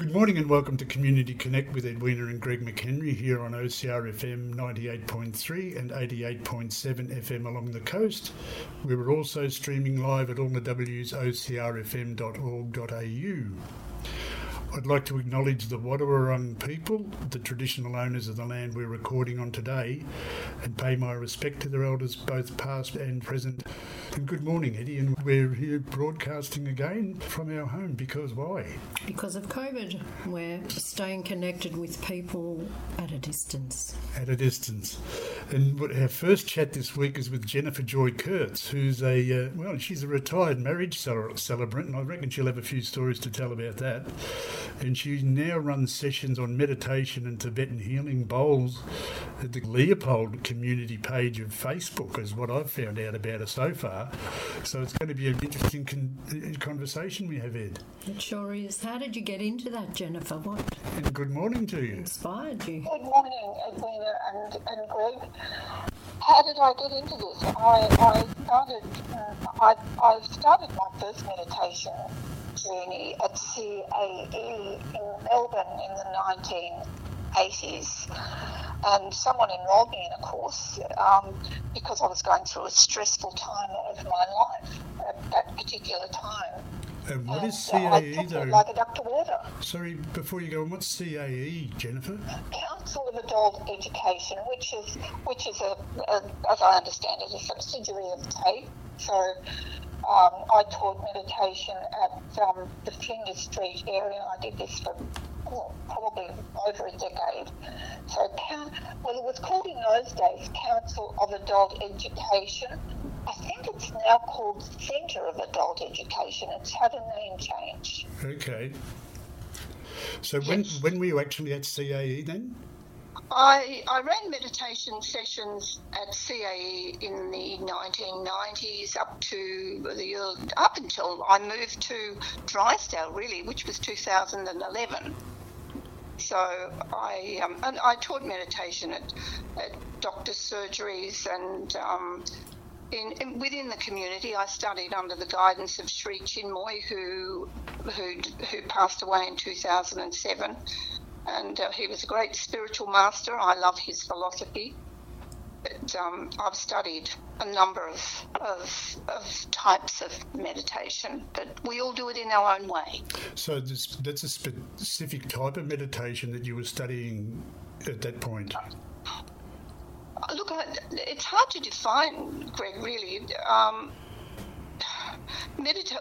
Good morning and welcome to Community Connect with Edwina and Greg McHenry here on OCR FM 98.3 and 88.7 FM along the coast. We were also streaming live at all the W's ocrfm.org.au. I'd like to acknowledge the Wadawurrung people, the traditional owners of the land we're recording on today, and pay my respect to their elders, both past and present. And good morning, Eddie, and we're here broadcasting again from our home because why? Because of COVID, we're staying connected with people at a distance. At a distance. And our first chat this week is with Jennifer Joy Kurtz, who's a, uh, well, she's a retired marriage celebrant, and I reckon she'll have a few stories to tell about that and she now runs sessions on meditation and Tibetan healing bowls at the Leopold community page of Facebook, is what I've found out about her so far. So it's going to be an interesting con- conversation we have, Ed. It sure is. How did you get into that, Jennifer? What? And good morning to you. Inspired you. Good morning, Edwina and, and Greg. How did I get into this? I, I started. Uh, I, I started my first meditation journey at CAE in Melbourne in the 1980s. And someone enrolled me in a course um, because I was going through a stressful time of my life at that particular time. And what is CAE though? Like a duck to water. Sorry, before you go on, what's CAE, Jennifer? Council of Adult Education, which is which is a, a as I understand it, a subsidiary of TAFE. So um, I taught meditation at um, the Flinders Street area. I did this for oh, probably over a decade. So, well, it was called in those days Council of Adult Education. I think it's now called Centre of Adult Education. It's had a name change. Okay. So yes. when when were you actually at CAE then? I, I ran meditation sessions at CAE in the 1990s up to the up until I moved to Drysdale, really, which was 2011. So I um, and I taught meditation at, at doctor surgeries and um, in, in, within the community. I studied under the guidance of Sri Chinmoy, who who who passed away in 2007 and uh, he was a great spiritual master. I love his philosophy. But, um, I've studied a number of, of, of, types of meditation, but we all do it in our own way. So this, that's a specific type of meditation that you were studying at that point. Look, it's hard to define, Greg. Really, um,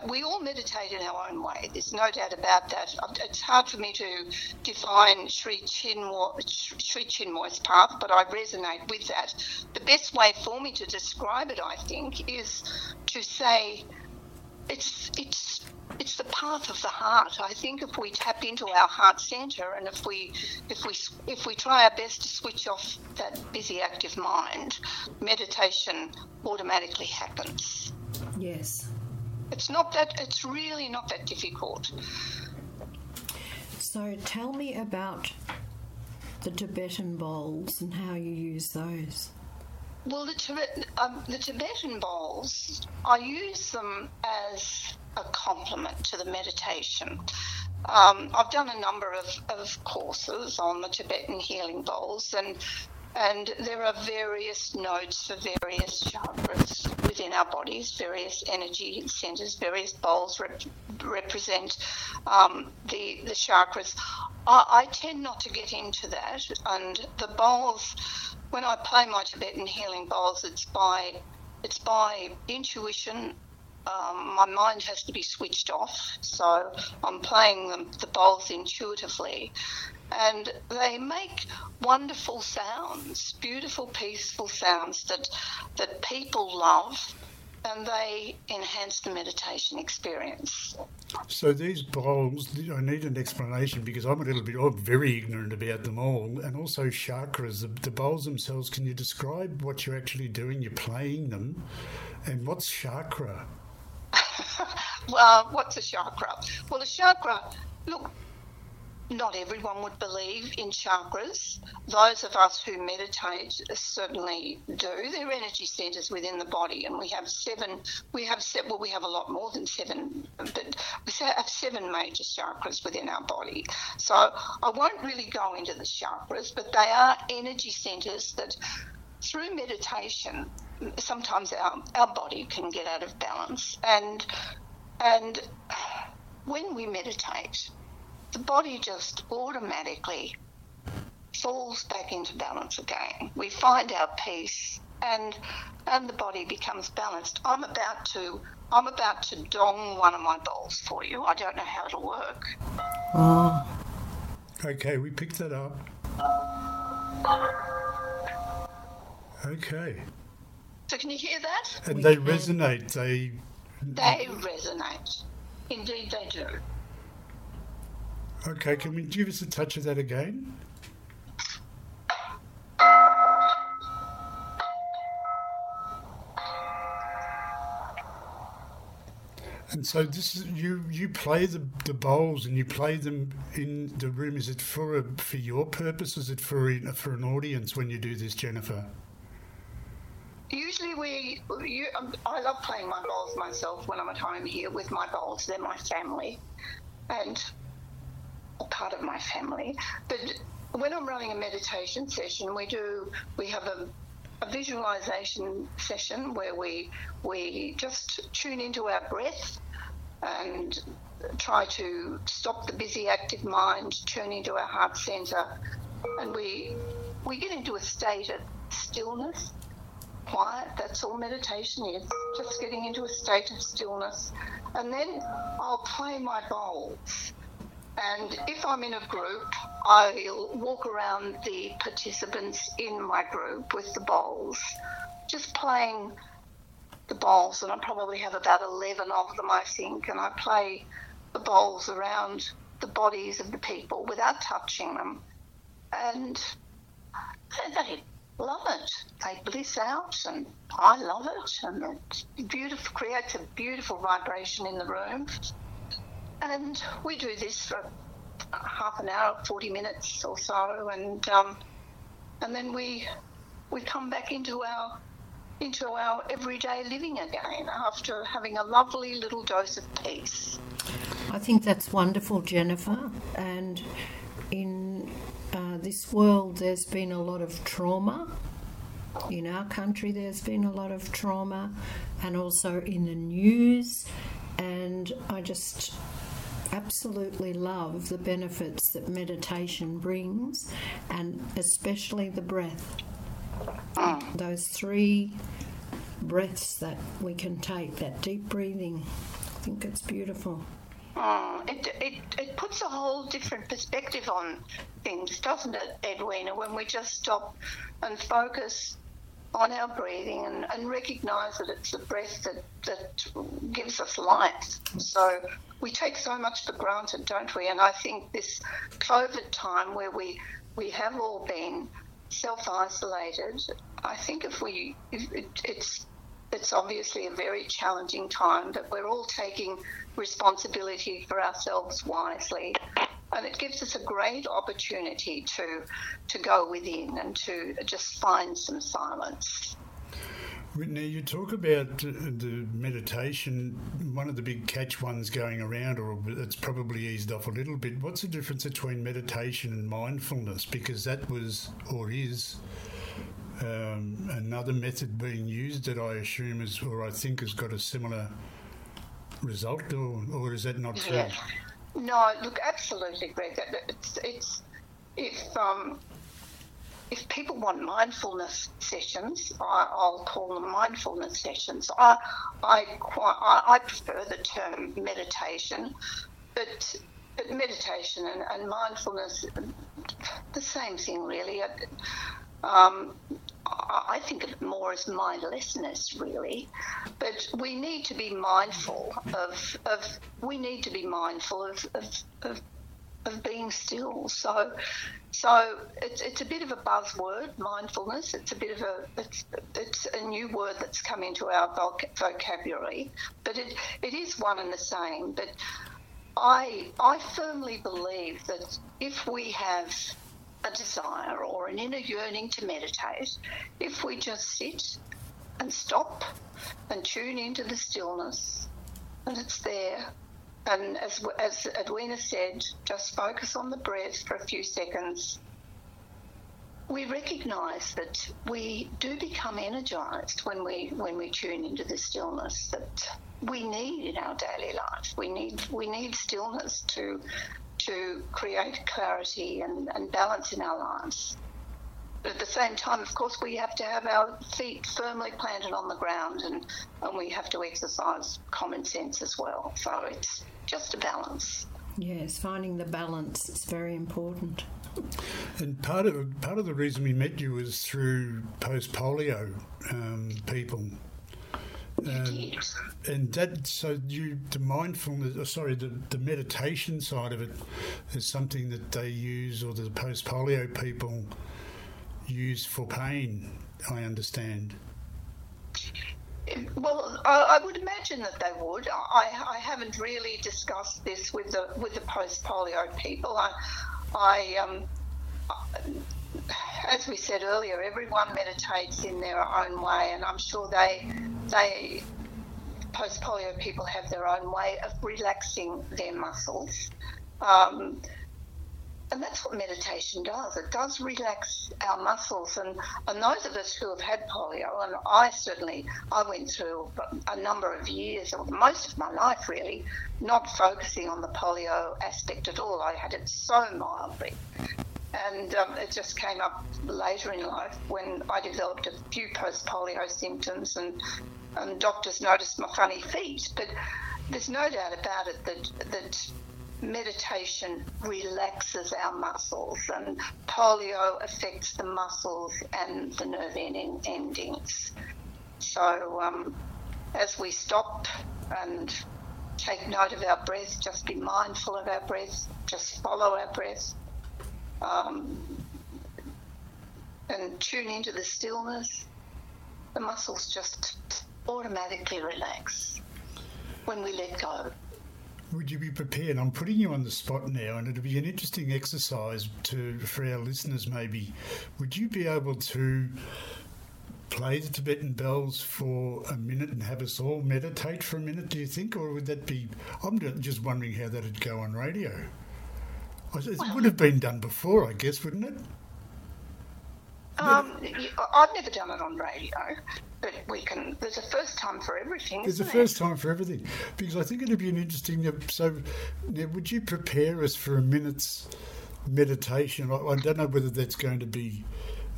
We all meditate in our own way. There's no doubt about that. Um, it's hard for me to define Sri, Chinmoy, Sri Chinmoy's path, but I resonate with that. The best way for me to describe it, I think, is to say it's it's it's the path of the heart. I think if we tap into our heart center and if we if we if we try our best to switch off that busy active mind, meditation automatically happens. Yes. It's not that, it's really not that difficult. So tell me about the Tibetan bowls and how you use those. Well, the, Tibet, um, the Tibetan bowls, I use them as a complement to the meditation. Um, I've done a number of, of courses on the Tibetan healing bowls, and and there are various nodes for various chakras within our bodies, various energy centers, various bowls rep- represent um, the, the chakras. I, I tend not to get into that, and the bowls, when I play my Tibetan healing bowls, it's by it's by intuition um, my mind has to be switched off. So I'm playing the bowls intuitively and they make wonderful sounds, beautiful, peaceful sounds that that people love, and they enhance the meditation experience. So these bowls, I need an explanation because I'm a little bit, I'm very ignorant about them all, and also chakras. The, the bowls themselves. Can you describe what you're actually doing? You're playing them, and what's chakra? Well, what's a chakra? Well, a chakra. Look, not everyone would believe in chakras. Those of us who meditate certainly do. They're energy centers within the body, and we have seven. We have seven. Well, we have a lot more than seven, but we have seven major chakras within our body. So I won't really go into the chakras, but they are energy centers that, through meditation, sometimes our, our body can get out of balance, and and when we meditate the body just automatically falls back into balance again. We find our peace and and the body becomes balanced. I'm about to I'm about to dong one of my bowls for you. I don't know how it'll work. Oh. Okay, we picked that up. Okay. So can you hear that? And they resonate. They they resonate. Indeed, they do. Okay, can we give us a touch of that again? And so this is you. You play the the bowls and you play them in the room. Is it for a, for your purpose? Is it for for an audience when you do this, Jennifer? Usually, we. You, um, I love playing my bowls myself when I'm at home here with my bowls. They're my family, and part of my family. But when I'm running a meditation session, we do we have a, a visualization session where we we just tune into our breath and try to stop the busy active mind, tune into our heart center, and we we get into a state of stillness, quiet. That's all meditation is, just getting into a state of stillness, and then I'll play my bowls and if I'm in a group, I'll walk around the participants in my group with the bowls, just playing the bowls. And I probably have about 11 of them, I think. And I play the bowls around the bodies of the people without touching them. And they love it. They bliss out, and I love it. And it beautiful, creates a beautiful vibration in the room. And we do this for half an hour, 40 minutes or so, and um, and then we we come back into our into our everyday living again after having a lovely little dose of peace. I think that's wonderful, Jennifer. And in this world, there's been a lot of trauma. In our country, there's been a lot of trauma, and also in the news. And I just absolutely love the benefits that meditation brings, and especially the breath. Those three breaths that we can take, that deep breathing. I think it's beautiful. Oh, it, it, it puts a whole different perspective on things, doesn't it, Edwina, when we just stop and focus on our breathing and, and recognize that it's the breath that, that gives us life. So we take so much for granted, don't we? And I think this COVID time where we we have all been self isolated, I think if we if it, it's it's obviously a very challenging time, but we're all taking responsibility for ourselves wisely. And it gives us a great opportunity to to go within and to just find some silence. Now, you talk about the meditation, one of the big catch ones going around, or it's probably eased off a little bit. What's the difference between meditation and mindfulness? Because that was, or is, um, another method being used that I assume is, or I think has got a similar result, or, or is that not true? Yeah. No, look, absolutely, Greg. It's, it's if um, if people want mindfulness sessions, I, will call them mindfulness sessions. I, I, quite, I, I, prefer the term meditation, but, but meditation and, and mindfulness, the same thing really. Um, I think of it more as mindlessness, really. But we need to be mindful of, of we need to be mindful of, of, of of being still. So, so it's, it's a bit of a buzzword, mindfulness. It's a bit of a it's, it's a new word that's come into our vocabulary, but it, it is one and the same. But I, I firmly believe that if we have a desire or an inner yearning to meditate, if we just sit and stop and tune into the stillness, and it's there. And as, as Edwina said, just focus on the breath for a few seconds. We recognise that we do become energised when we when we tune into the stillness that we need in our daily life. We need we need stillness to to create clarity and, and balance in our lives. But at the same time, of course, we have to have our feet firmly planted on the ground and, and we have to exercise common sense as well. So it's just a balance. Yes, finding the balance is very important. And part of part of the reason we met you was through post polio um, people um, and that, so you, the mindfulness, oh, sorry, the, the meditation side of it is something that they use, or the post polio people use for pain, I understand. Well, I, I would imagine that they would. I, I haven't really discussed this with the with the post polio people. I, I um, as we said earlier, everyone meditates in their own way, and I'm sure they they post polio people have their own way of relaxing their muscles. Um, and that's what meditation does. It does relax our muscles. And, and those of us who have had polio, and I certainly, I went through a number of years, or most of my life really, not focusing on the polio aspect at all. I had it so mildly. And um, it just came up later in life when I developed a few post polio symptoms and and doctors noticed my funny feet. But there's no doubt about it that that meditation relaxes our muscles, and polio affects the muscles and the nerve ending, endings. So um, as we stop and take note of our breath, just be mindful of our breath, just follow our breath. Um, and tune into the stillness, the muscles just automatically relax when we let go. Would you be prepared? I'm putting you on the spot now, and it'll be an interesting exercise to for our listeners. Maybe, would you be able to play the Tibetan bells for a minute and have us all meditate for a minute? Do you think, or would that be? I'm just wondering how that'd go on radio. It would have been done before, I guess, wouldn't it? Um, I've never done it on radio, but we can. There's a first time for everything. There's a first time for everything because I think it'd be an interesting. So, now, would you prepare us for a minute's meditation? I, I don't know whether that's going to be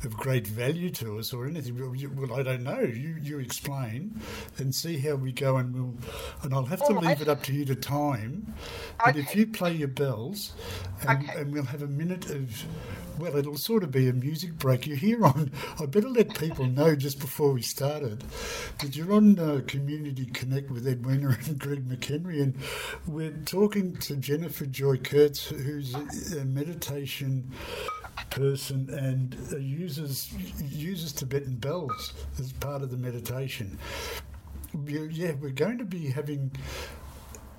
of great value to us or anything. Well, I don't know. You you explain and see how we go, and we'll and I'll have to leave it up to you to time. But if you play your bells, and, okay. and we'll have a minute of well, it'll sort of be a music break. You're here on. I better let people know just before we started that you're on uh, Community Connect with Ed Edwina and Greg McHenry, and we're talking to Jennifer Joy Kurtz, who's a, meditation person and uses uses Tibetan bells as part of the meditation. Yeah, we're going to be having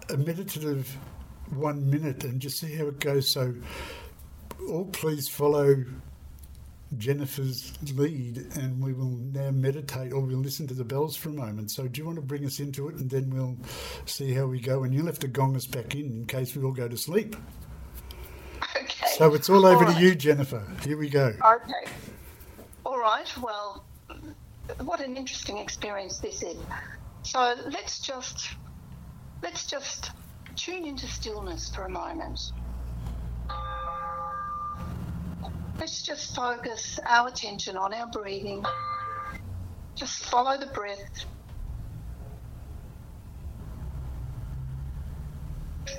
a meditative one minute and just see how it goes. So, all please follow Jennifer's lead, and we will now meditate, or we'll listen to the bells for a moment. So, do you want to bring us into it, and then we'll see how we go? And you'll have to gong us back in in case we all go to sleep. Okay. So it's all over all right. to you, Jennifer. Here we go. Okay. All right. Well, what an interesting experience this is. So let's just let's just tune into stillness for a moment. Let's just focus our attention on our breathing. Just follow the breath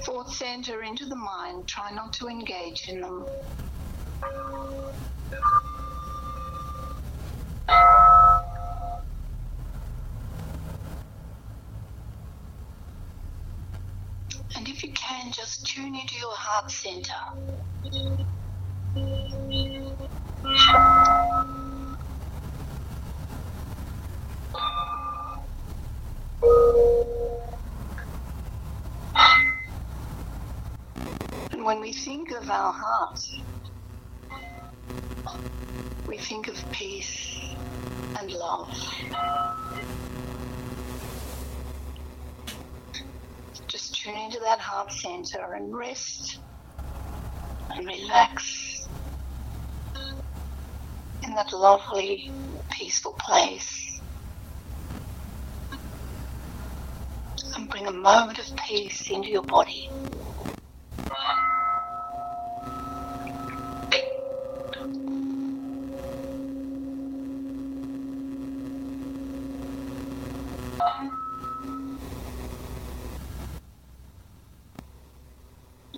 thoughts enter into the mind, try not to engage in them. And if you can, just tune into your heart center. When we think of our heart, we think of peace and love. Just tune into that heart center and rest and relax in that lovely, peaceful place. And bring a moment of peace into your body.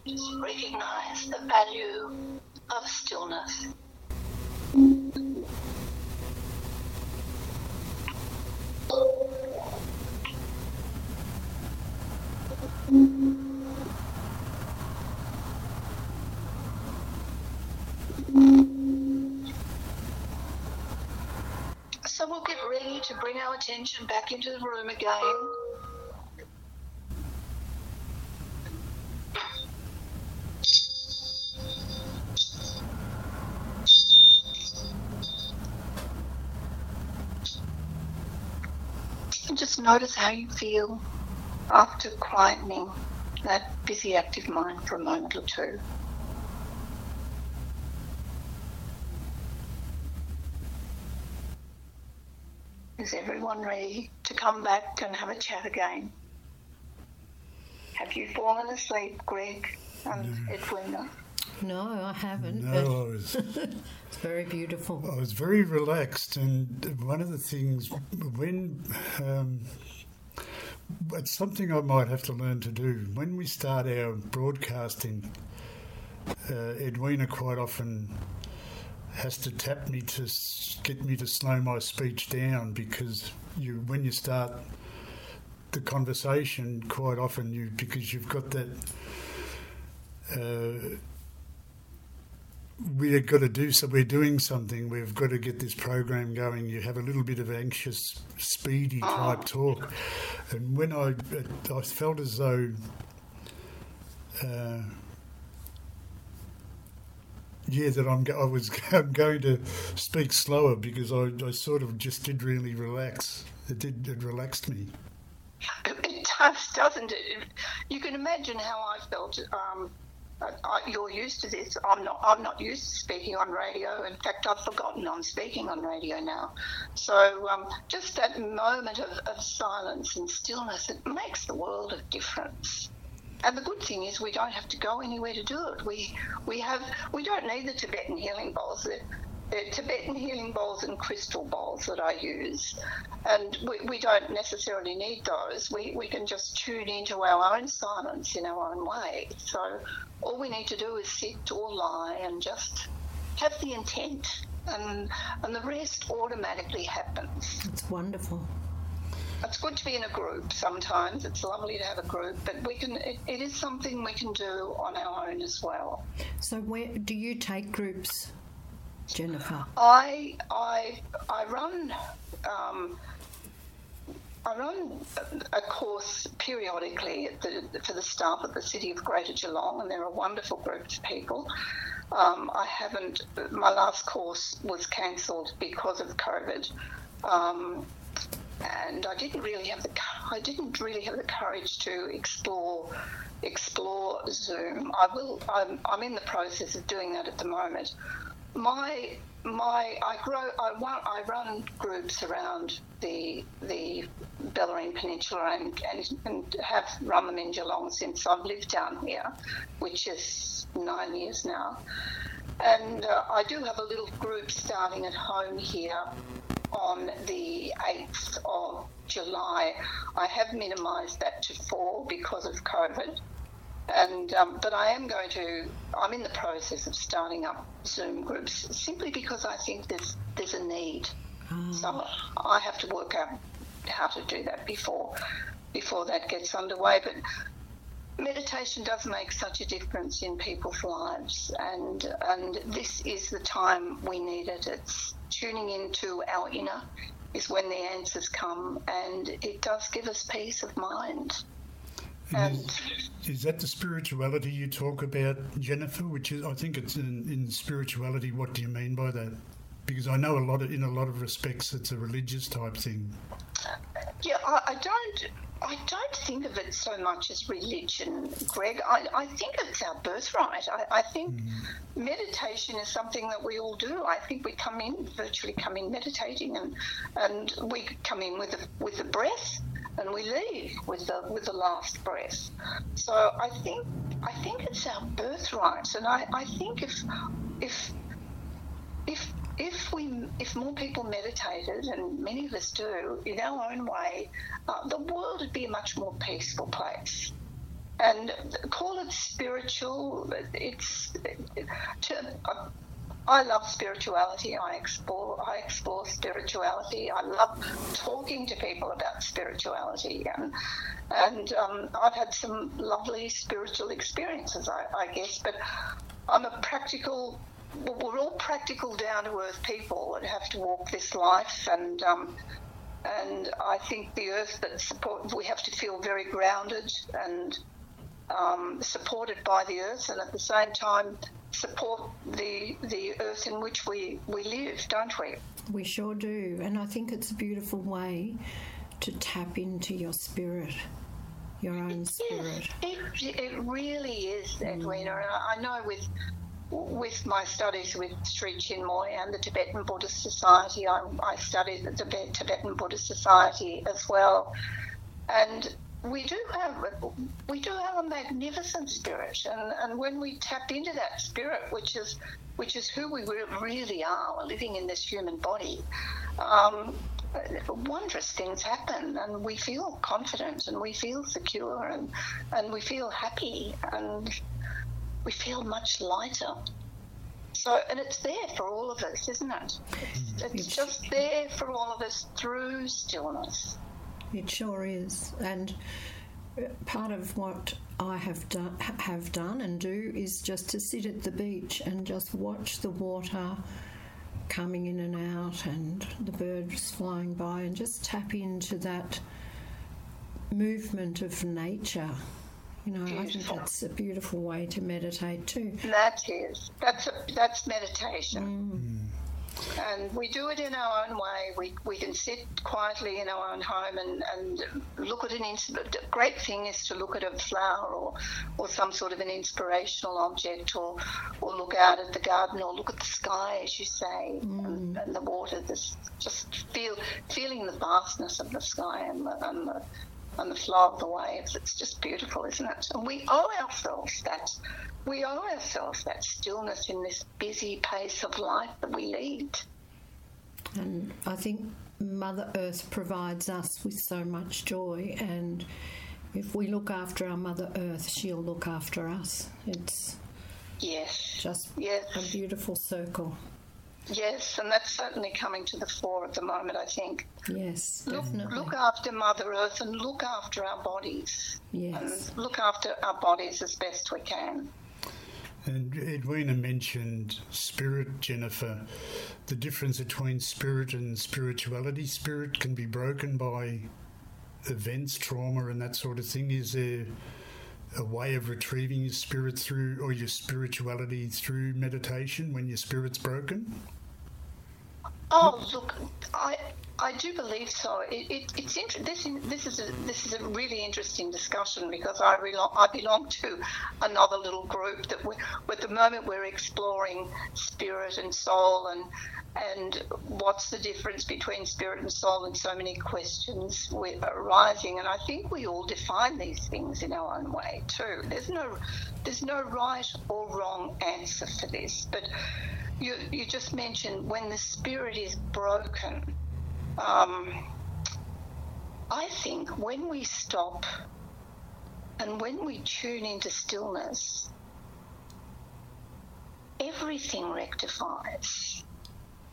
Just recognize the value of stillness. So we'll get ready to bring our attention back into the room again. And just notice how you feel after quietening that busy, active mind for a moment or two. Is everyone ready to come back and have a chat again? Have you fallen asleep, Greg and Edwina? No, I haven't. No, but I was, it's very beautiful. I was very relaxed, and one of the things when um, it's something I might have to learn to do when we start our broadcasting. Uh, Edwina quite often has to tap me to get me to slow my speech down because you when you start the conversation quite often you because you've got that uh, we've got to do so we're doing something we've got to get this program going. You have a little bit of anxious speedy type talk. And when i i felt as though uh, yeah, that I'm. I was I'm going to speak slower because I, I sort of just did really relax. It did. It relaxed me. It does, doesn't it? You can imagine how I felt. Um, I, I, you're used to this. I'm not. I'm not used to speaking on radio. In fact, I've forgotten I'm speaking on radio now. So um, just that moment of, of silence and stillness, it makes the world of difference. And the good thing is we don't have to go anywhere to do it. We we have we don't need the Tibetan healing bowls. The, the Tibetan healing bowls and crystal bowls that I use, and we, we don't necessarily need those. We we can just tune into our own silence in our own way. So all we need to do is sit or lie and just have the intent, and and the rest automatically happens. It's wonderful. It's good to be in a group sometimes. It's lovely to have a group, but we can. It, it is something we can do on our own as well. So, where do you take groups, Jennifer? I I I run. Um, I run a course periodically at the, for the staff at the City of Greater Geelong, and they're a wonderful group of people. Um, I haven't. My last course was cancelled because of COVID, um, and I didn't really have the. I didn't really have the courage to explore explore Zoom. I will. I'm, I'm in the process of doing that at the moment. My my I grow. I run. I run groups around the the Bellarine Peninsula and, and and have run them in Geelong since I've lived down here, which is nine years now. And uh, I do have a little group starting at home here on the 8th of July. I have minimised that to four because of COVID. And um, but I am going to. I'm in the process of starting up Zoom groups simply because I think there's there's a need. So I have to work out how to do that before before that gets underway. But meditation does make such a difference in people's lives, and and this is the time we need it. It's tuning into our inner is when the answers come, and it does give us peace of mind. And is, is that the spirituality you talk about, Jennifer? Which is, I think it's in, in spirituality. What do you mean by that? Because I know a lot of, in a lot of respects, it's a religious type thing. Yeah, I, I don't. I don't think of it so much as religion, Greg. I, I think it's our birthright. I, I think mm. meditation is something that we all do. I think we come in, virtually come in meditating, and and we come in with a, with the breath, and we leave with the with the last breath. So I think I think it's our birthright, and I, I think if if if if we if more people meditated and many of us do in our own way uh, the world would be a much more peaceful place and call it spiritual it's to, uh, I love spirituality. I explore. I explore spirituality. I love talking to people about spirituality, and and um, I've had some lovely spiritual experiences, I, I guess. But I'm a practical we're all practical, down to earth people that have to walk this life, and um, and I think the earth that support we have to feel very grounded and um, supported by the earth, and at the same time support the the earth in which we we live, don't we? We sure do, and I think it's a beautiful way to tap into your spirit your own spirit. Yes, it, it really is, Edwina. Mm. I know with with my studies with Sri Chinmoy and the Tibetan Buddhist Society, I, I studied the Tibetan Buddhist Society as well, and we do have we do have a magnificent spirit, and, and when we tap into that spirit, which is which is who we really are, living in this human body. Um, wondrous things happen. And we feel confident and we feel secure and, and we feel happy. And we feel much lighter. So, and it's there for all of us, isn't it? It's, mm. it's just there for all of us through stillness. It sure is. And uh, part of what I have done, have done and do is just to sit at the beach and just watch the water coming in and out and the birds flying by and just tap into that movement of nature you know, beautiful. I think that's a beautiful way to meditate too. That is. That's a, that's meditation. Mm. And we do it in our own way. We, we can sit quietly in our own home and, and look at an instrument. The great thing is to look at a flower or, or some sort of an inspirational object or, or look out at the garden or look at the sky, as you say, mm. and, and, the water. This, just feel feeling the vastness of the sky and the, and the and the flow of the waves. It's just beautiful, isn't it? And we owe ourselves that. We owe ourselves that stillness in this busy pace of life that we lead. And I think Mother Earth provides us with so much joy, and if we look after our Mother Earth, she'll look after us. It's yes, just yes. a beautiful circle. Yes, and that's certainly coming to the fore at the moment, I think. Yes, look. Look after Mother Earth and look after our bodies. Yes. And look after our bodies as best we can. And Edwina mentioned spirit, Jennifer. The difference between spirit and spirituality. Spirit can be broken by events, trauma, and that sort of thing. Is there a way of retrieving your spirit through or your spirituality through meditation when your spirit's broken? Oh, look, I I do believe so. It, it, it's inter- this this is a this is a really interesting discussion because I belong I belong to another little group that we at the moment we're exploring spirit and soul and and what's the difference between spirit and soul and so many questions arising and I think we all define these things in our own way too. There's no there's no right or wrong answer for this, but you you just mentioned when the spirit is broken. Um, I think when we stop and when we tune into stillness, everything rectifies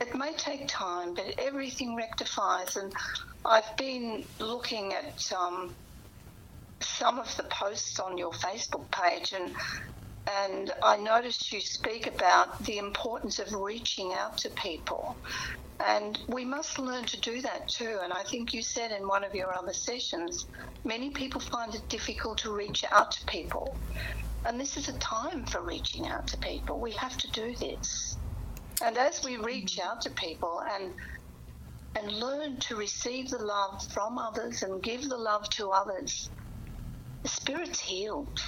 it may take time, but everything rectifies. And I've been looking at um, some of the posts on your Facebook page, and and I noticed you speak about the importance of reaching out to people. And we must learn to do that too. And I think you said in one of your other sessions, many people find it difficult to reach out to people. And this is a time for reaching out to people. We have to do this. And as we reach out to people and and learn to receive the love from others and give the love to others, the spirit's healed.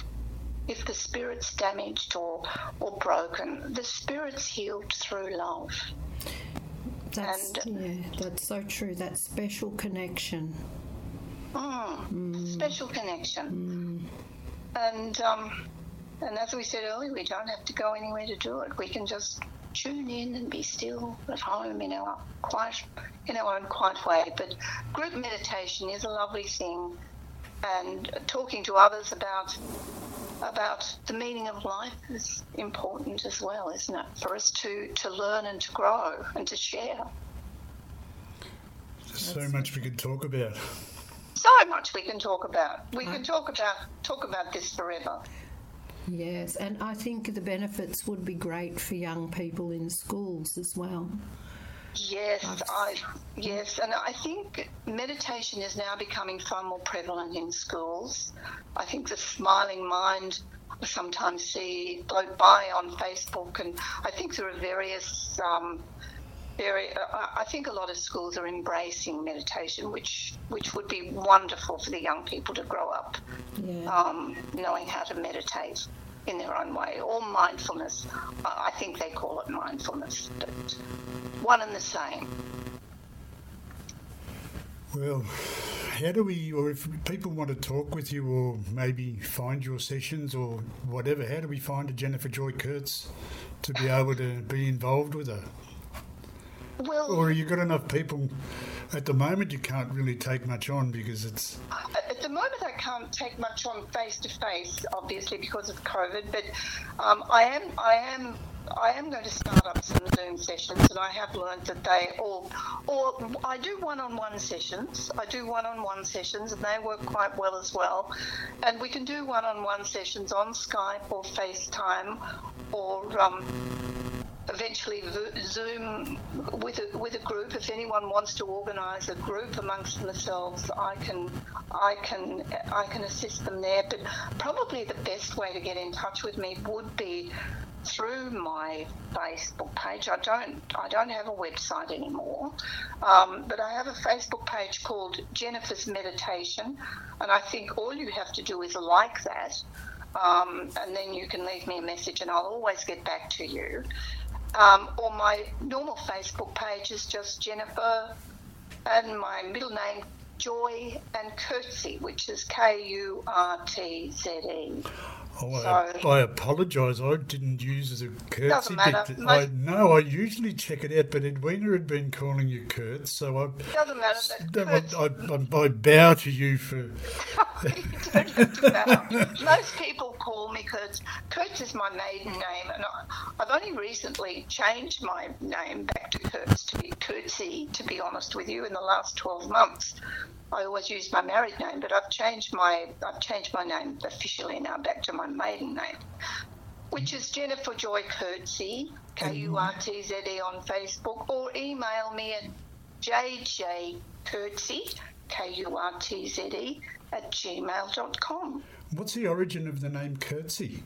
If the spirit's damaged or, or broken, the spirit's healed through love. That's, and, yeah, that's so true. That special connection. Mm, mm. Special connection. Mm. And um, and as we said earlier, we don't have to go anywhere to do it. We can just tune in and be still at home in our quiet, in our own quiet way. But group meditation is a lovely thing, and talking to others about about the meaning of life is important as well, isn't it? For us to to learn and to grow and to share. There's so much we could talk about. So much we can talk about. We can talk about talk about this forever. Yes, and I think the benefits would be great for young people in schools as well. Yes, I yes, and I think meditation is now becoming far more prevalent in schools. I think the smiling mind I sometimes see float by on Facebook, and I think there are various. Um, very, I think a lot of schools are embracing meditation, which which would be wonderful for the young people to grow up, yeah. um, knowing how to meditate in their own way, or mindfulness. I think they call it mindfulness, but one and the same. Well, how do we, or if people want to talk with you or maybe find your sessions or whatever, how do we find a Jennifer Joy Kurtz to be able to be involved with her? Well, or you got enough people at the moment you can't really take much on because it's. At the moment, can't take much on face to face, obviously because of COVID. But um, I am, I am I am going to start up some Zoom sessions, and I have learned that they all, or I do one-on-one sessions. I do one-on-one sessions, and they work quite well as well. And we can do one-on-one sessions on Skype or FaceTime, or um, eventually Zoom with a, with a group. If anyone wants to organise a group amongst themselves, I can I can I can assist them there. But probably the best way to get in touch with me would be through my Facebook page. I don't I don't have a website anymore, um, but I have a Facebook page called Jennifer's Meditation, and I think all you have to do is like that. Um, and then you can leave me a message and I'll always get back to you. Um, or my normal Facebook page is just Jennifer and my middle name Joy and Kurtze, which is K U R T Z E. Oh, so, I, I apologise. I didn't use the curtsy. Doesn't matter. Bit. I know. I usually check it out, but Edwina had been calling you Kurt, so I. Doesn't matter. I, I, I, bow to you for. Most people call me Kurtz. Kurtz is my maiden name, and I, have only recently changed my name back to Kurtz to be Kurtzy. To be honest with you, in the last twelve months. I always use my married name, but I've changed my I've changed my name officially now back to my maiden name, which is Jennifer Joy Kurtze, K U R T Z E on Facebook, or email me at jjkurtze, K U R T Z E, at gmail.com. What's the origin of the name Kurtze?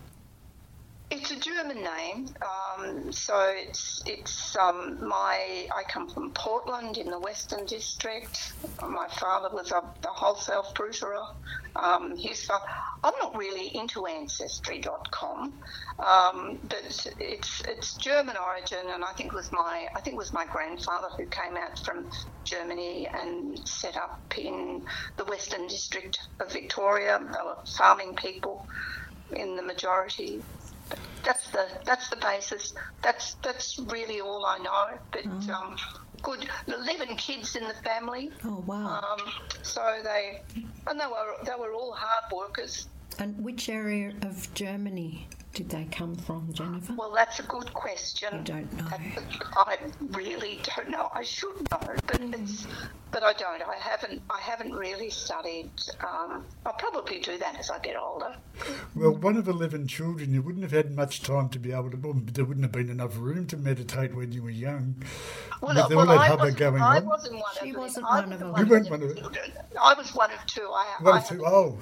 It's a German name, um, so it's it's um, my. I come from Portland in the Western District. My father was a, wholesale fruiterer. Um, his father, I'm not really into ancestry.com, um, but it's it's German origin, and I think it was my I think was my grandfather who came out from Germany and set up in the Western District of Victoria. Farming people in the majority that's the that's the basis. That's that's really all I know. But oh. um, good, eleven kids in the family. Oh wow! Um, so they and they were they were all hard workers. And which area of Germany? Did they come from, Jennifer? Well, that's a good question. You don't know. I really don't know. I should know, but it's, but I don't. I haven't. I haven't really studied. Um, I'll probably do that as I get older. Well, one of 11 children, you wouldn't have had much time to be able to, well, there wouldn't have been enough room to meditate when you were young. Well, With all that I, hubbub going I on. wasn't one She of wasn't one of wasn't them. You weren't one of- children. I was one of two. I, One I of two. had- Oh.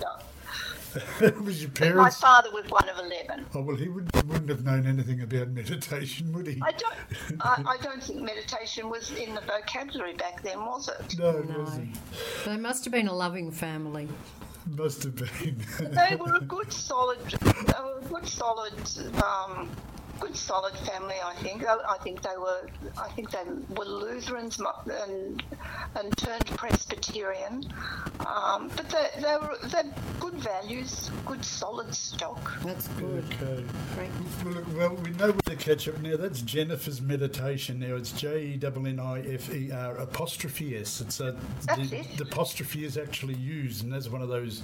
was your My father was one of eleven. Oh, well, he wouldn't, wouldn't have known anything about meditation, would he? I don't. I, I don't think meditation was in the vocabulary back then, was it? No, it No. wasn't. They must have been a loving family. Must have been. They were a good, solid, they were a good, solid, um, good, solid family. I think. I, I think they were. I think they were Lutherans and and turned Presbyterian. Um, but they, they were they good values, good, solid stock. That's good. okay. Great. Well, look, well, we know where to catch up now. That's Jennifer's meditation. Now it's J E N N I F E R apostrophe S. It's a, That's the, it. the apostrophe is actually used, and that's one of those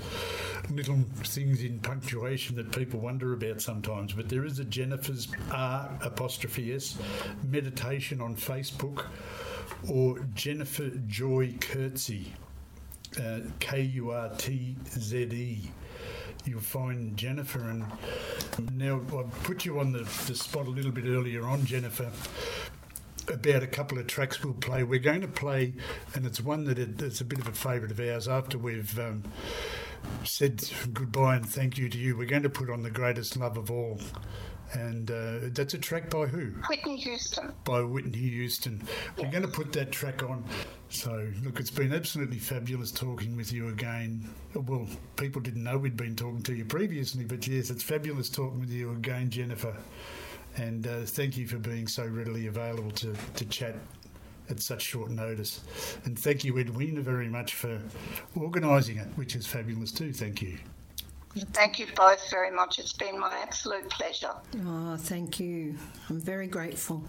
little things in punctuation that people wonder about sometimes. But there is a Jennifer's R apostrophe S meditation on Facebook, or Jennifer Joy Kurtze, uh, K U R T Z E you'll find Jennifer. And now I've put you on the, the spot a little bit earlier on, Jennifer, about a couple of tracks we'll play. We're going to play, and it's one that it's a bit of a favourite of ours after we've. Um, Said goodbye and thank you to you. We're going to put on the greatest love of all, and uh, that's a track by who? Whitney Houston. by Whitney Houston. We're going to put that track on. So, look, it's been absolutely fabulous talking with you again. Well, people didn't know we'd been talking to you previously, but yes, it's fabulous talking with you again, Jennifer. And uh, thank you for being so readily available to, to chat at such short notice. And thank you, Edwina, very much for organising it, which is fabulous too. Thank you. Thank you both very much. It's been my absolute pleasure. Oh, thank you. I'm very grateful.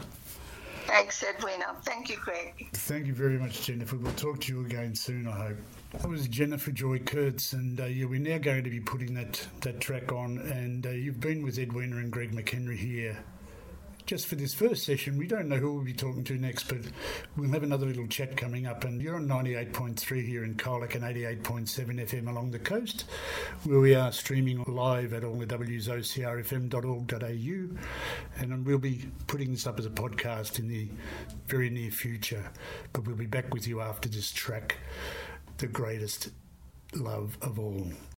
Thanks, Edwina. Thank you, Greg. Thank you very much, Jennifer. We'll talk to you again soon, I hope. That was Jennifer Joy Kurtz, and uh, yeah, we're now going to be putting that, that track on. And uh, you've been with Edwina and Greg McHenry here just for this first session. We don't know who we'll be talking to next, but we'll have another little chat coming up. And you're on 98.3 here in Colac and 88.7 FM along the coast, where we are streaming live at all the wsocrfm.org.au. And we'll be putting this up as a podcast in the very near future. But we'll be back with you after this track, The Greatest Love of All.